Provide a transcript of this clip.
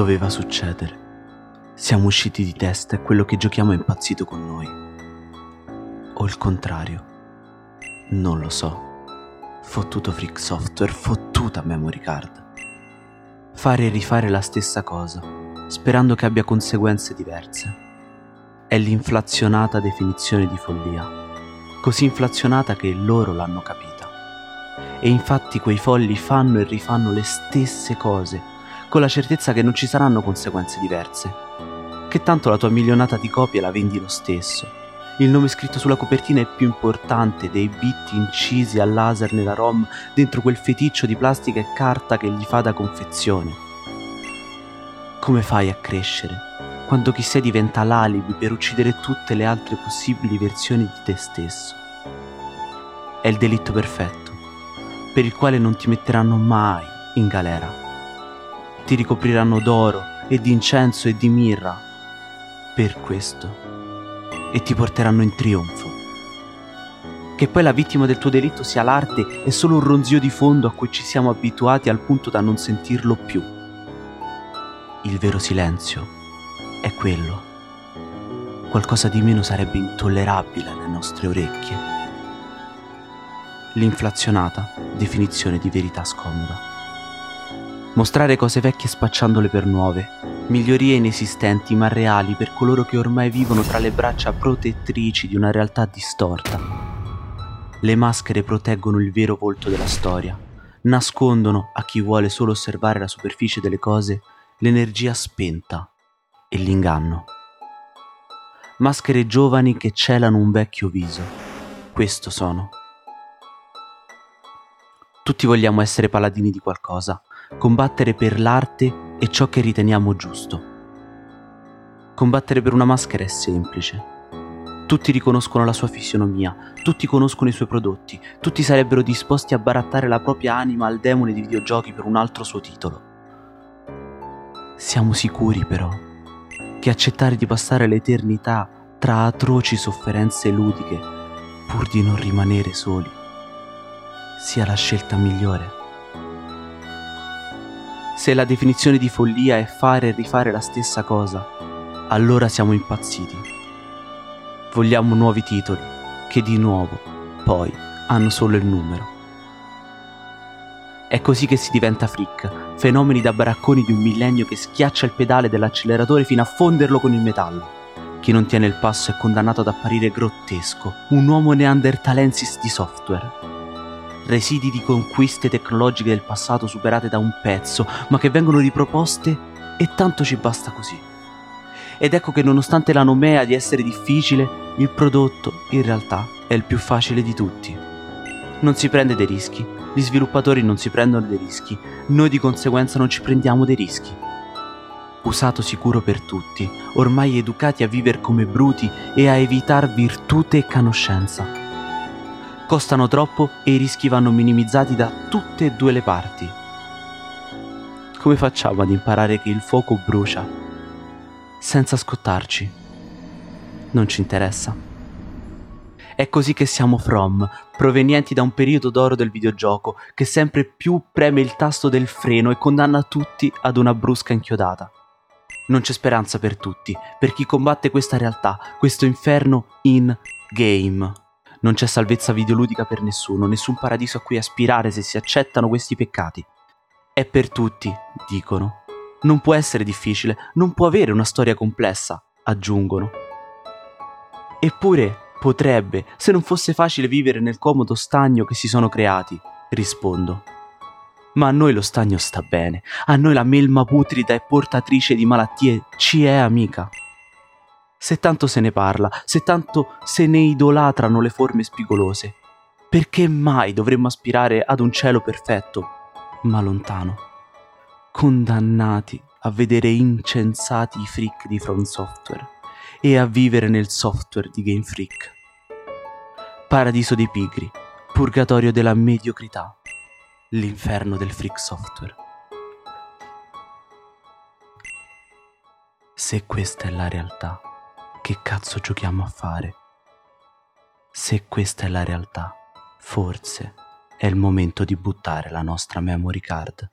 Doveva succedere. Siamo usciti di testa e quello che giochiamo è impazzito con noi. O il contrario. Non lo so. Fottuto freak software, fottuta memory card. Fare e rifare la stessa cosa, sperando che abbia conseguenze diverse. È l'inflazionata definizione di follia, così inflazionata che loro l'hanno capita. E infatti quei folli fanno e rifanno le stesse cose, con la certezza che non ci saranno conseguenze diverse. Che tanto la tua milionata di copie la vendi lo stesso. Il nome scritto sulla copertina è più importante dei bit incisi a laser nella ROM dentro quel feticcio di plastica e carta che gli fa da confezione. Come fai a crescere quando chi sei diventa l'alibi per uccidere tutte le altre possibili versioni di te stesso? È il delitto perfetto, per il quale non ti metteranno mai in galera. Ti ricopriranno d'oro e di incenso e di mirra per questo e ti porteranno in trionfo. Che poi la vittima del tuo delitto sia l'arte è solo un ronzio di fondo a cui ci siamo abituati al punto da non sentirlo più. Il vero silenzio è quello. Qualcosa di meno sarebbe intollerabile alle nostre orecchie l'inflazionata definizione di verità scomoda. Mostrare cose vecchie spacciandole per nuove, migliorie inesistenti ma reali per coloro che ormai vivono tra le braccia protettrici di una realtà distorta. Le maschere proteggono il vero volto della storia, nascondono a chi vuole solo osservare la superficie delle cose l'energia spenta e l'inganno. Maschere giovani che celano un vecchio viso. Questo sono. Tutti vogliamo essere paladini di qualcosa, combattere per l'arte e ciò che riteniamo giusto. Combattere per una maschera è semplice. Tutti riconoscono la sua fisionomia, tutti conoscono i suoi prodotti, tutti sarebbero disposti a barattare la propria anima al demone di videogiochi per un altro suo titolo. Siamo sicuri però che accettare di passare l'eternità tra atroci sofferenze ludiche pur di non rimanere soli sia la scelta migliore. Se la definizione di follia è fare e rifare la stessa cosa, allora siamo impazziti. Vogliamo nuovi titoli, che di nuovo, poi, hanno solo il numero. È così che si diventa freak, fenomeni da baracconi di un millennio che schiaccia il pedale dell'acceleratore fino a fonderlo con il metallo. Chi non tiene il passo è condannato ad apparire grottesco, un uomo neandertalensis di software residui di conquiste tecnologiche del passato superate da un pezzo, ma che vengono riproposte e tanto ci basta così. Ed ecco che nonostante la nomea di essere difficile, il prodotto in realtà è il più facile di tutti. Non si prende dei rischi, gli sviluppatori non si prendono dei rischi, noi di conseguenza non ci prendiamo dei rischi. Usato sicuro per tutti, ormai educati a vivere come bruti e a evitar virtute e conoscenza costano troppo e i rischi vanno minimizzati da tutte e due le parti. Come facciamo ad imparare che il fuoco brucia senza scottarci? Non ci interessa. È così che siamo From, provenienti da un periodo d'oro del videogioco che sempre più preme il tasto del freno e condanna tutti ad una brusca inchiodata. Non c'è speranza per tutti, per chi combatte questa realtà, questo inferno in game. Non c'è salvezza videoludica per nessuno, nessun paradiso a cui aspirare se si accettano questi peccati. È per tutti, dicono. Non può essere difficile, non può avere una storia complessa, aggiungono. Eppure potrebbe, se non fosse facile vivere nel comodo stagno che si sono creati, rispondo. Ma a noi lo stagno sta bene, a noi la melma putrida e portatrice di malattie ci è amica se tanto se ne parla, se tanto se ne idolatrano le forme spigolose, perché mai dovremmo aspirare ad un cielo perfetto, ma lontano? Condannati a vedere incensati i freak di From Software e a vivere nel software di Game Freak. Paradiso dei pigri, purgatorio della mediocrità, l'inferno del freak software. Se questa è la realtà, che cazzo giochiamo a fare? Se questa è la realtà, forse è il momento di buttare la nostra memory card.